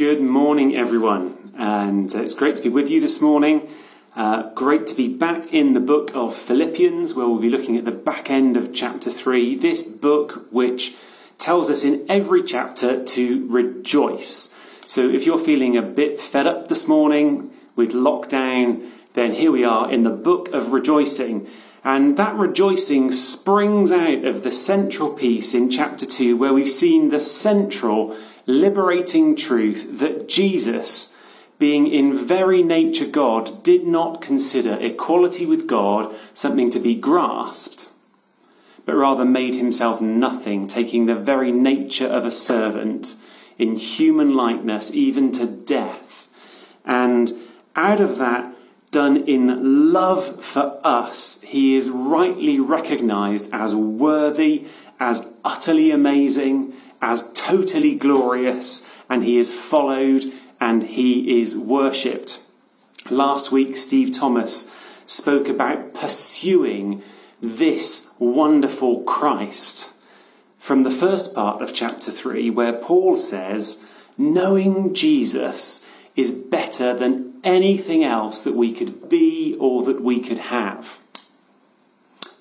Good morning, everyone, and uh, it's great to be with you this morning. Uh, great to be back in the book of Philippians, where we'll be looking at the back end of chapter 3. This book, which tells us in every chapter to rejoice. So if you're feeling a bit fed up this morning with lockdown, then here we are in the book of rejoicing. And that rejoicing springs out of the central piece in chapter 2, where we've seen the central liberating truth that Jesus, being in very nature God, did not consider equality with God something to be grasped, but rather made himself nothing, taking the very nature of a servant in human likeness, even to death. And out of that, done in love for us, he is rightly recognized as worthy, as utterly amazing, as totally glorious, and he is followed and he is worshipped. Last week, Steve Thomas spoke about pursuing this wonderful Christ from the first part of chapter 3, where Paul says, Knowing Jesus is better than anything else that we could be or that we could have.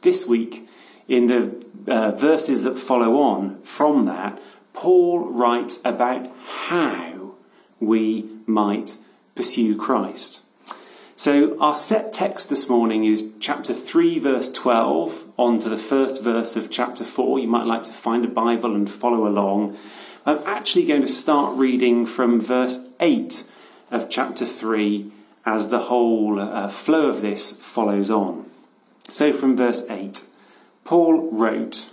This week, in the uh, verses that follow on from that, Paul writes about how we might pursue Christ. So, our set text this morning is chapter 3, verse 12, on to the first verse of chapter 4. You might like to find a Bible and follow along. I'm actually going to start reading from verse 8 of chapter 3 as the whole uh, flow of this follows on. So, from verse 8, Paul wrote,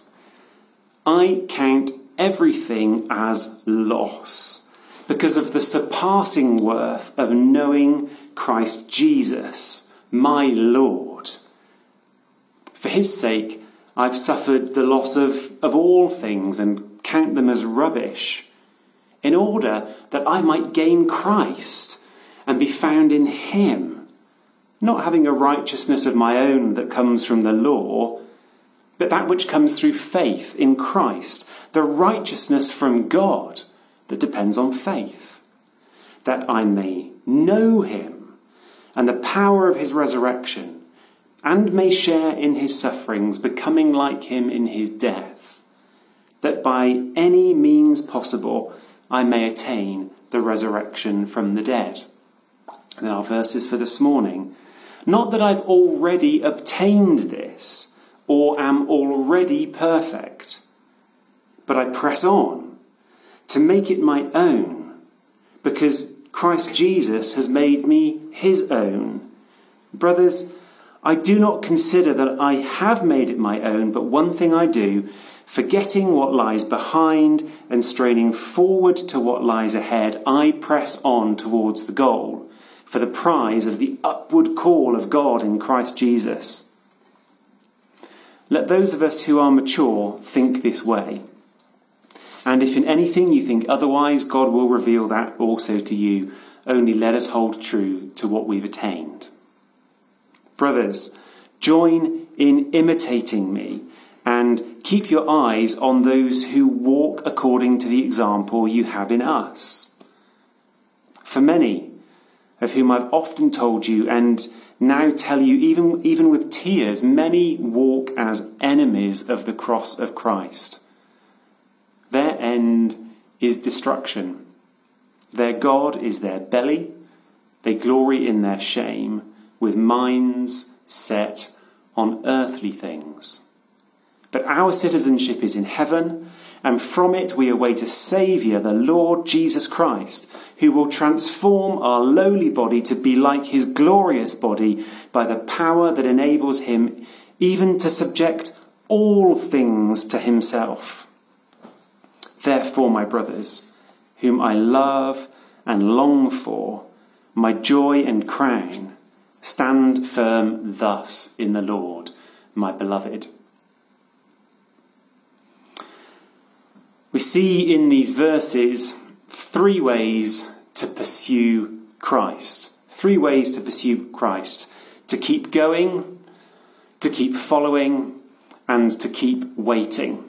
I count everything as loss because of the surpassing worth of knowing Christ Jesus, my Lord. For his sake, I've suffered the loss of, of all things and count them as rubbish, in order that I might gain Christ and be found in him, not having a righteousness of my own that comes from the law, but that which comes through faith in Christ the righteousness from God that depends on faith, that I may know him and the power of his resurrection, and may share in his sufferings, becoming like him in his death, that by any means possible I may attain the resurrection from the dead. And our verses for this morning. Not that I've already obtained this or am already perfect but I press on to make it my own because Christ Jesus has made me his own. Brothers, I do not consider that I have made it my own, but one thing I do, forgetting what lies behind and straining forward to what lies ahead, I press on towards the goal for the prize of the upward call of God in Christ Jesus. Let those of us who are mature think this way. And if in anything you think otherwise, God will reveal that also to you. Only let us hold true to what we've attained. Brothers, join in imitating me and keep your eyes on those who walk according to the example you have in us. For many, of whom I've often told you and now tell you, even, even with tears, many walk as enemies of the cross of Christ. Their end is destruction. Their God is their belly. They glory in their shame with minds set on earthly things. But our citizenship is in heaven, and from it we await a Saviour, the Lord Jesus Christ, who will transform our lowly body to be like his glorious body by the power that enables him even to subject all things to himself. Therefore, my brothers, whom I love and long for, my joy and crown, stand firm thus in the Lord, my beloved. We see in these verses three ways to pursue Christ. Three ways to pursue Christ to keep going, to keep following, and to keep waiting.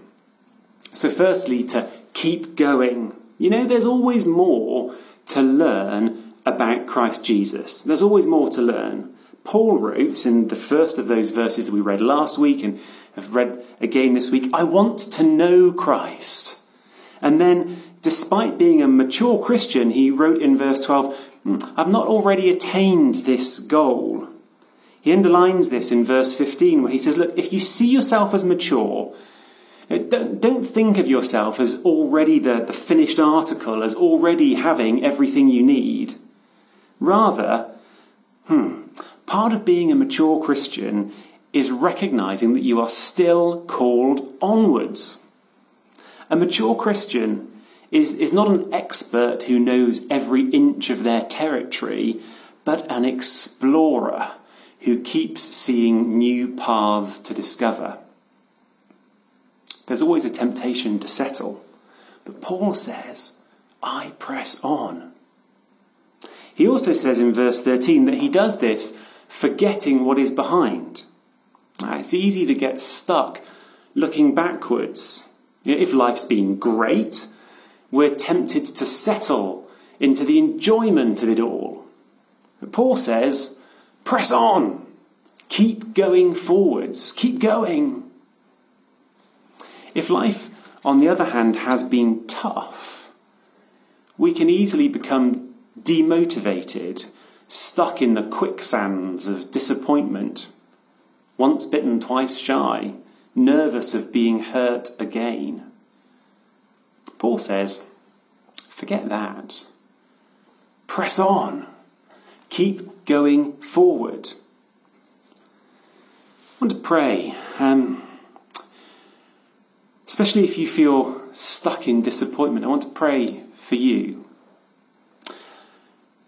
So, firstly, to keep going. You know, there's always more to learn about Christ Jesus. There's always more to learn. Paul wrote in the first of those verses that we read last week and have read again this week, I want to know Christ. And then, despite being a mature Christian, he wrote in verse 12, hmm, I've not already attained this goal. He underlines this in verse 15, where he says, Look, if you see yourself as mature, don't, don't think of yourself as already the, the finished article, as already having everything you need. Rather, hmm, part of being a mature Christian is recognizing that you are still called onwards. A mature Christian is, is not an expert who knows every inch of their territory, but an explorer who keeps seeing new paths to discover. There's always a temptation to settle. But Paul says, I press on. He also says in verse 13 that he does this forgetting what is behind. Now, it's easy to get stuck looking backwards. If life's been great, we're tempted to settle into the enjoyment of it all. But Paul says, press on, keep going forwards, keep going. If life, on the other hand, has been tough, we can easily become demotivated, stuck in the quicksands of disappointment, once bitten, twice shy, nervous of being hurt again. Paul says, forget that. Press on. Keep going forward. I want to pray. Um, Especially if you feel stuck in disappointment, I want to pray for you.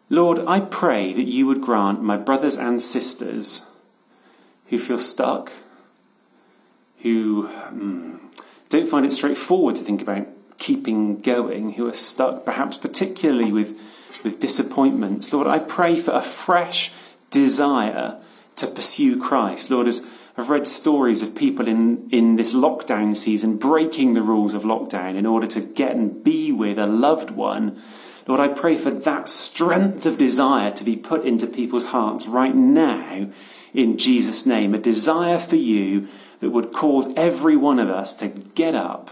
Lord, I pray that you would grant my brothers and sisters who feel stuck, who um, don't find it straightforward to think about keeping going, who are stuck perhaps particularly with, with disappointments. Lord, I pray for a fresh desire to pursue Christ. Lord, as I've read stories of people in, in this lockdown season breaking the rules of lockdown in order to get and be with a loved one. Lord, I pray for that strength of desire to be put into people's hearts right now in Jesus' name. A desire for you that would cause every one of us to get up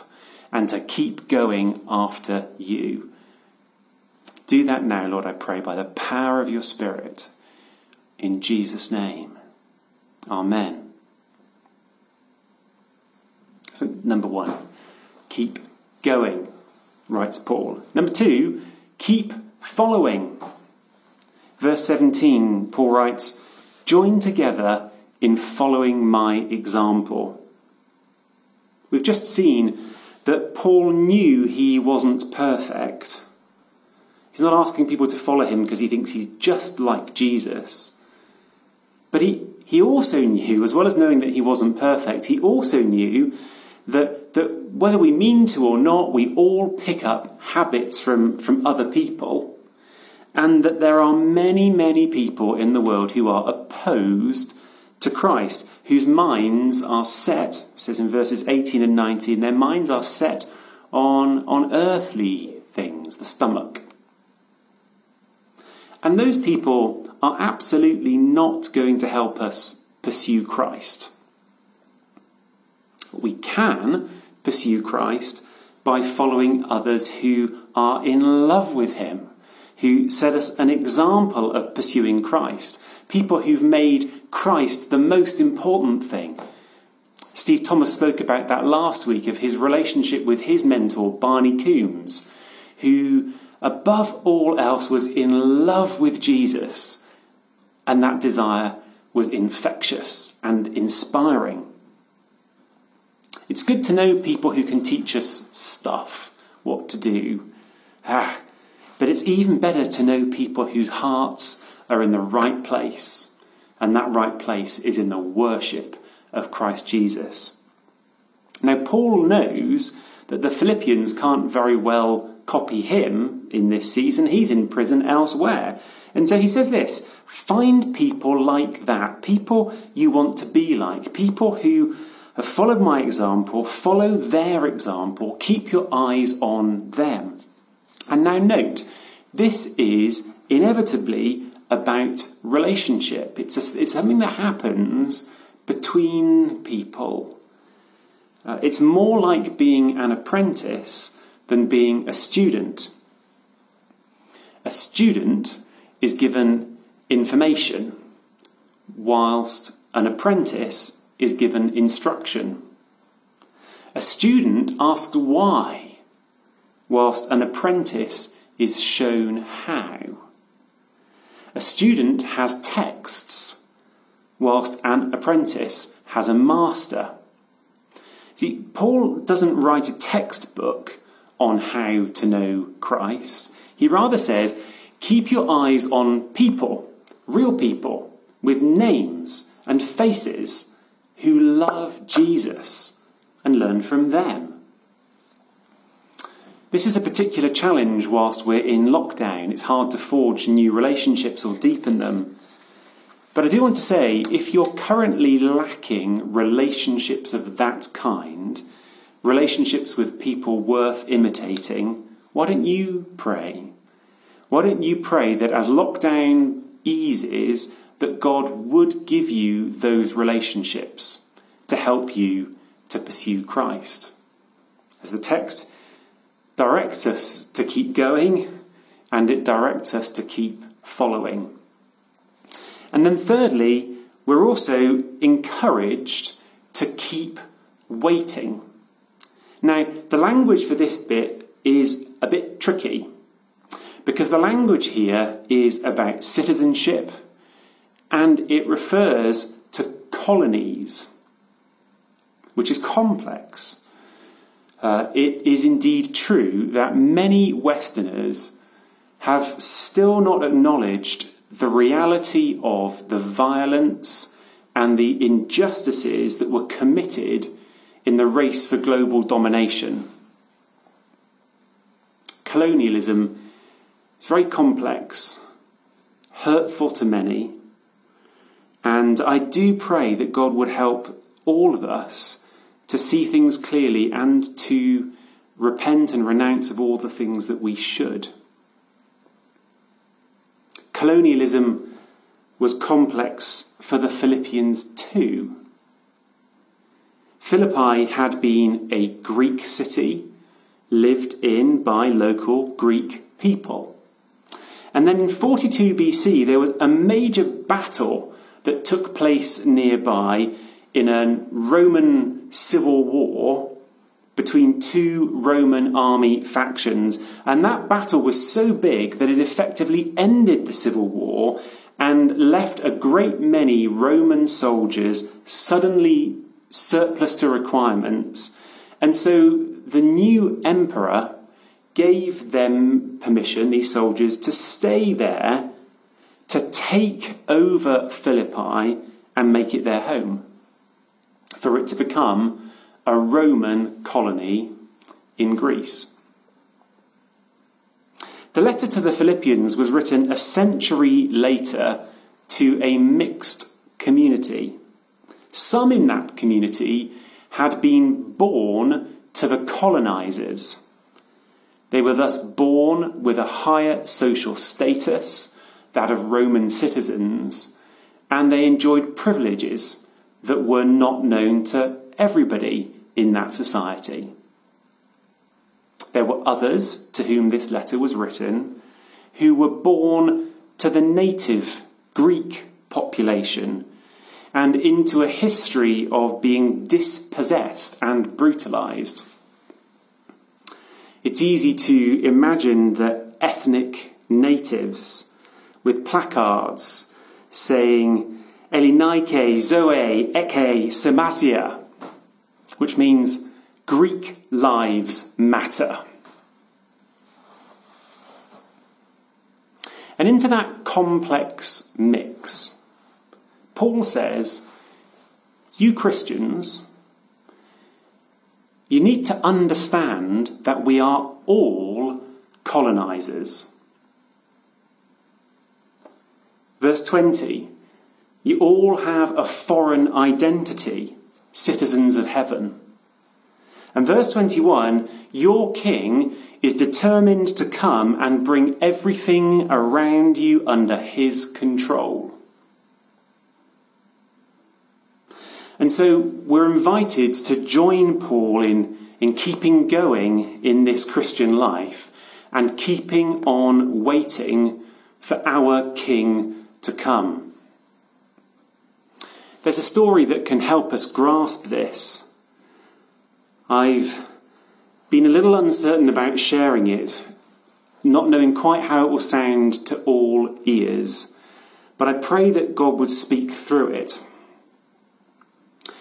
and to keep going after you. Do that now, Lord, I pray, by the power of your Spirit. In Jesus' name. Amen. So, number one, keep going, writes Paul. Number two, keep following. Verse 17, Paul writes, Join together in following my example. We've just seen that Paul knew he wasn't perfect. He's not asking people to follow him because he thinks he's just like Jesus. But he, he also knew, as well as knowing that he wasn't perfect, he also knew that, that whether we mean to or not, we all pick up habits from, from other people, and that there are many, many people in the world who are opposed to Christ, whose minds are set, says in verses 18 and 19, their minds are set on, on earthly things, the stomach. And those people are absolutely not going to help us pursue Christ. We can pursue Christ by following others who are in love with Him, who set us an example of pursuing Christ, people who've made Christ the most important thing. Steve Thomas spoke about that last week of his relationship with his mentor, Barney Coombs, who, above all else, was in love with Jesus, and that desire was infectious and inspiring. It's good to know people who can teach us stuff, what to do. Ah, but it's even better to know people whose hearts are in the right place, and that right place is in the worship of Christ Jesus. Now, Paul knows that the Philippians can't very well copy him in this season. He's in prison elsewhere. And so he says this find people like that, people you want to be like, people who have followed my example, follow their example, keep your eyes on them. And now note, this is inevitably about relationship. It's, a, it's something that happens between people. Uh, it's more like being an apprentice than being a student. A student is given information, whilst an apprentice is given instruction. A student asks why, whilst an apprentice is shown how. A student has texts, whilst an apprentice has a master. See, Paul doesn't write a textbook on how to know Christ. He rather says, keep your eyes on people, real people, with names and faces who love Jesus and learn from them. This is a particular challenge whilst we're in lockdown. It's hard to forge new relationships or deepen them. But I do want to say if you're currently lacking relationships of that kind, relationships with people worth imitating, why don't you pray? Why don't you pray that as lockdown eases, that God would give you those relationships to help you to pursue Christ? As the text directs us to keep going and it directs us to keep following. And then, thirdly, we're also encouraged to keep waiting. Now, the language for this bit is a bit tricky because the language here is about citizenship and it refers to colonies, which is complex uh, it is indeed true that many Westerners have still not acknowledged the reality of the violence and the injustices that were committed in the race for global domination. Colonialism is very complex, hurtful to many, and I do pray that God would help all of us to see things clearly and to repent and renounce of all the things that we should. Colonialism was complex for the Philippians too. Philippi had been a Greek city lived in by local Greek people. And then in 42 BC, there was a major battle that took place nearby in a Roman civil war between two Roman army factions. And that battle was so big that it effectively ended the civil war and left a great many Roman soldiers suddenly surplus to requirements. And so the new emperor gave them permission, these soldiers, to stay there, to take over Philippi and make it their home for it to become a Roman colony in Greece. The letter to the Philippians was written a century later to a mixed community. Some in that community had been born to the colonizers. They were thus born with a higher social status, that of Roman citizens, and they enjoyed privileges that were not known to everybody in that society. There were others to whom this letter was written who were born to the native Greek population and into a history of being dispossessed and brutalized. It's easy to imagine that ethnic natives with placards saying, Elinaike, Zoe, Eke, Stemasia, which means Greek lives matter. And into that complex mix, Paul says, You Christians, you need to understand that we are all colonizers. Verse 20 you all have a foreign identity, citizens of heaven. And verse 21 Your king is determined to come and bring everything around you under his control. And so we're invited to join Paul in, in keeping going in this Christian life and keeping on waiting for our King to come. There's a story that can help us grasp this. I've been a little uncertain about sharing it, not knowing quite how it will sound to all ears, but I pray that God would speak through it.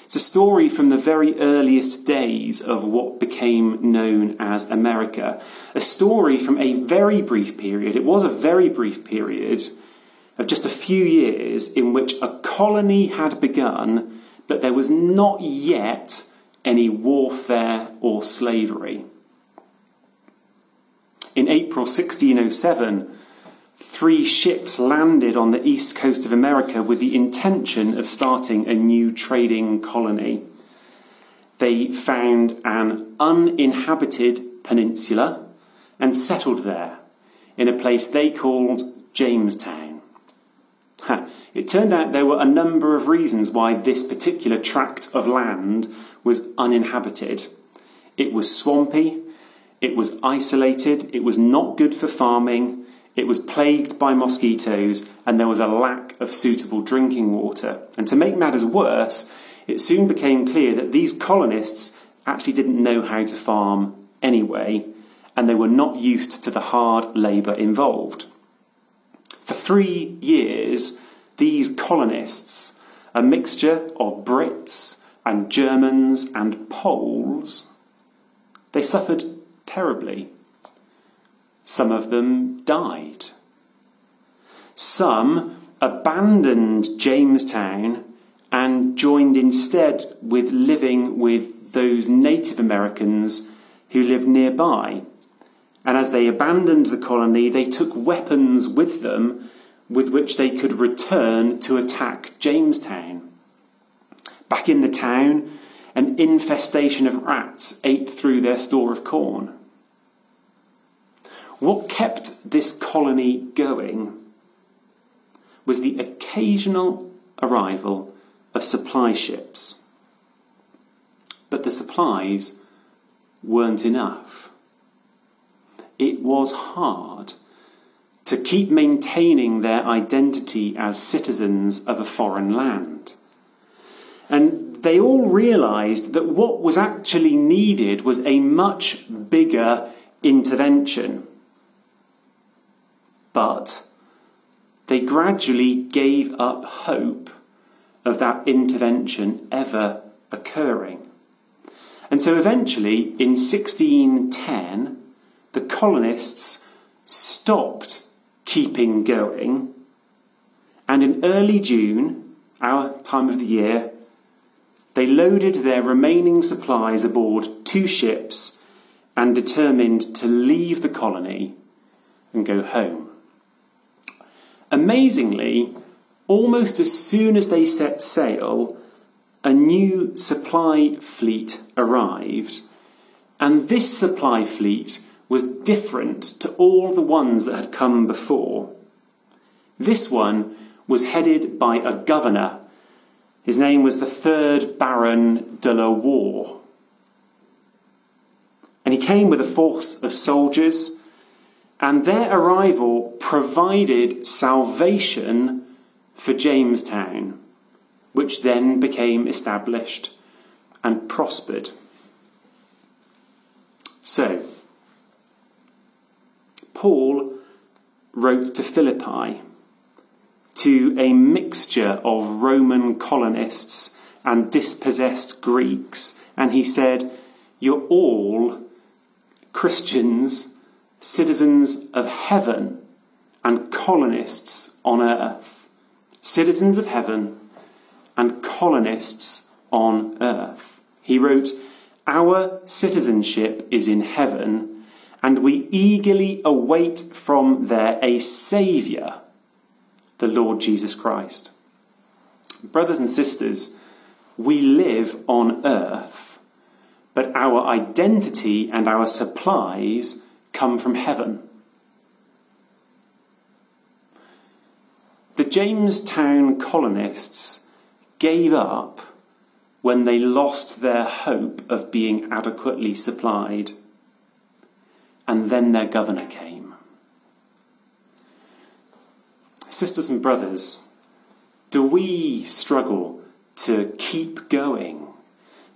It's a story from the very earliest days of what became known as America. A story from a very brief period, it was a very brief period of just a few years in which a colony had begun, but there was not yet any warfare or slavery. In April 1607, three ships landed on the east coast of America with the intention of starting a new trading colony. They found an uninhabited peninsula and settled there in a place they called Jamestown. It turned out there were a number of reasons why this particular tract of land was uninhabited. It was swampy, it was isolated, it was not good for farming, it was plagued by mosquitoes, and there was a lack of suitable drinking water. And to make matters worse, it soon became clear that these colonists actually didn't know how to farm anyway, and they were not used to the hard labour involved. For three years, these colonists, a mixture of Brits and Germans and Poles, they suffered terribly. Some of them died. Some abandoned Jamestown and joined instead with living with those Native Americans who lived nearby. And as they abandoned the colony, they took weapons with them with which they could return to attack Jamestown. Back in the town, an infestation of rats ate through their store of corn. What kept this colony going was the occasional arrival of supply ships. But the supplies weren't enough. It was hard to keep maintaining their identity as citizens of a foreign land. And they all realised that what was actually needed was a much bigger intervention. But they gradually gave up hope of that intervention ever occurring. And so eventually, in 1610, the colonists stopped keeping going. And in early June, our time of the year, they loaded their remaining supplies aboard two ships and determined to leave the colony and go home. Amazingly, almost as soon as they set sail, a new supply fleet arrived, and this supply fleet was different to all the ones that had come before. This one was headed by a governor. His name was the third Baron de la Warr. And he came with a force of soldiers and their arrival provided salvation for Jamestown, which then became established and prospered. So, Paul wrote to Philippi, to a mixture of Roman colonists and dispossessed Greeks, and he said, You're all Christians citizens of heaven and colonists on earth. Citizens of heaven and colonists on earth. He wrote, Our citizenship is in heaven, and we eagerly await from there a Saviour, the Lord Jesus Christ. Brothers and sisters, we live on earth, but our identity and our supplies come from heaven. The Jamestown colonists gave up when they lost their hope of being adequately supplied, and then their governor came. Sisters and brothers, do we struggle to keep going,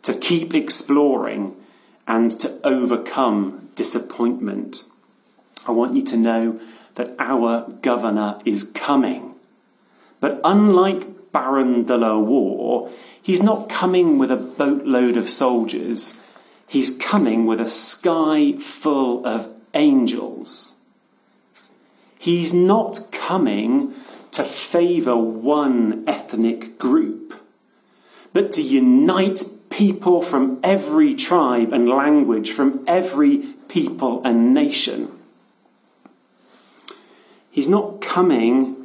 to keep exploring, and to overcome disappointment? I want you to know that our governor is coming. But unlike Baron de la Warr, he's not coming with a boatload of soldiers. He's coming with a sky full of angels. He's not coming to favour one ethnic group, but to unite people from every tribe and language, from every people and nation. He's not coming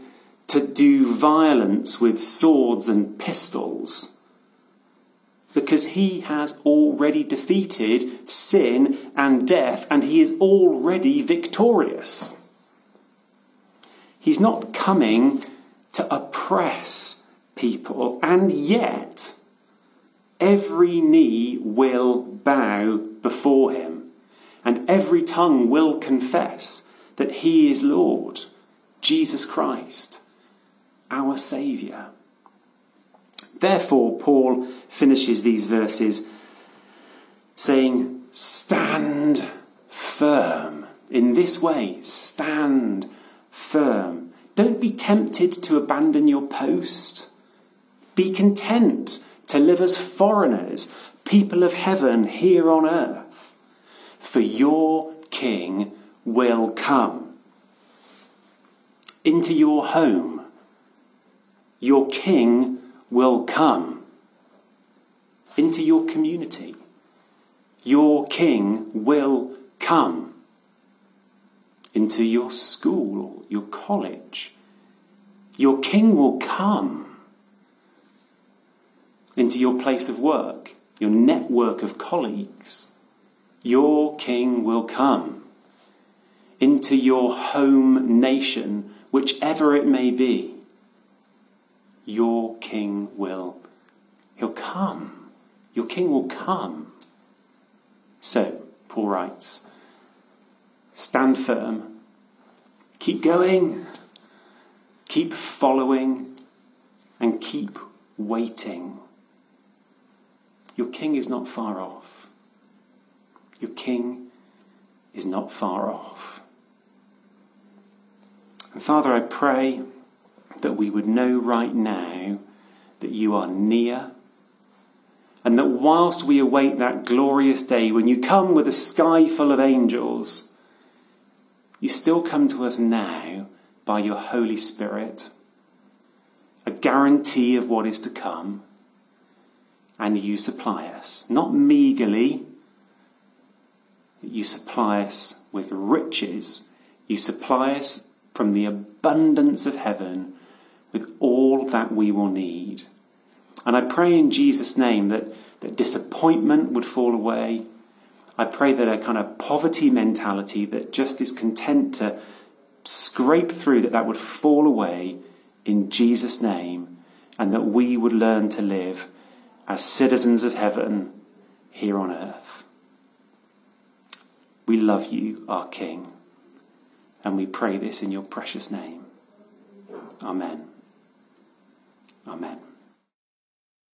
to do violence with swords and pistols because he has already defeated sin and death and he is already victorious. He's not coming to oppress people, and yet every knee will bow before him, and every tongue will confess that he is Lord, Jesus Christ our Saviour. Therefore, Paul finishes these verses saying, Stand firm. In this way, stand firm. Don't be tempted to abandon your post. Be content to live as foreigners, people of heaven here on earth. For your King will come into your home your king will come into your community. Your king will come into your school your college. Your king will come into your place of work, your network of colleagues. Your king will come into your home nation, whichever it may be your king will. He'll come. Your king will come. So, Paul writes, stand firm, keep going, keep following, and keep waiting. Your king is not far off. Your king is not far off. And Father, I pray that we would know right now that you are near, and that whilst we await that glorious day when you come with a sky full of angels, you still come to us now by your Holy Spirit, a guarantee of what is to come, and you supply us, not meagerly, you supply us with riches, you supply us from the abundance of heaven with all that we will need. And I pray in Jesus' name that, that disappointment would fall away. I pray that a kind of poverty mentality that just is content to scrape through, that that would fall away in Jesus' name, and that we would learn to live as citizens of heaven here on earth. We love you, our King, and we pray this in your precious name. Amen. Amen.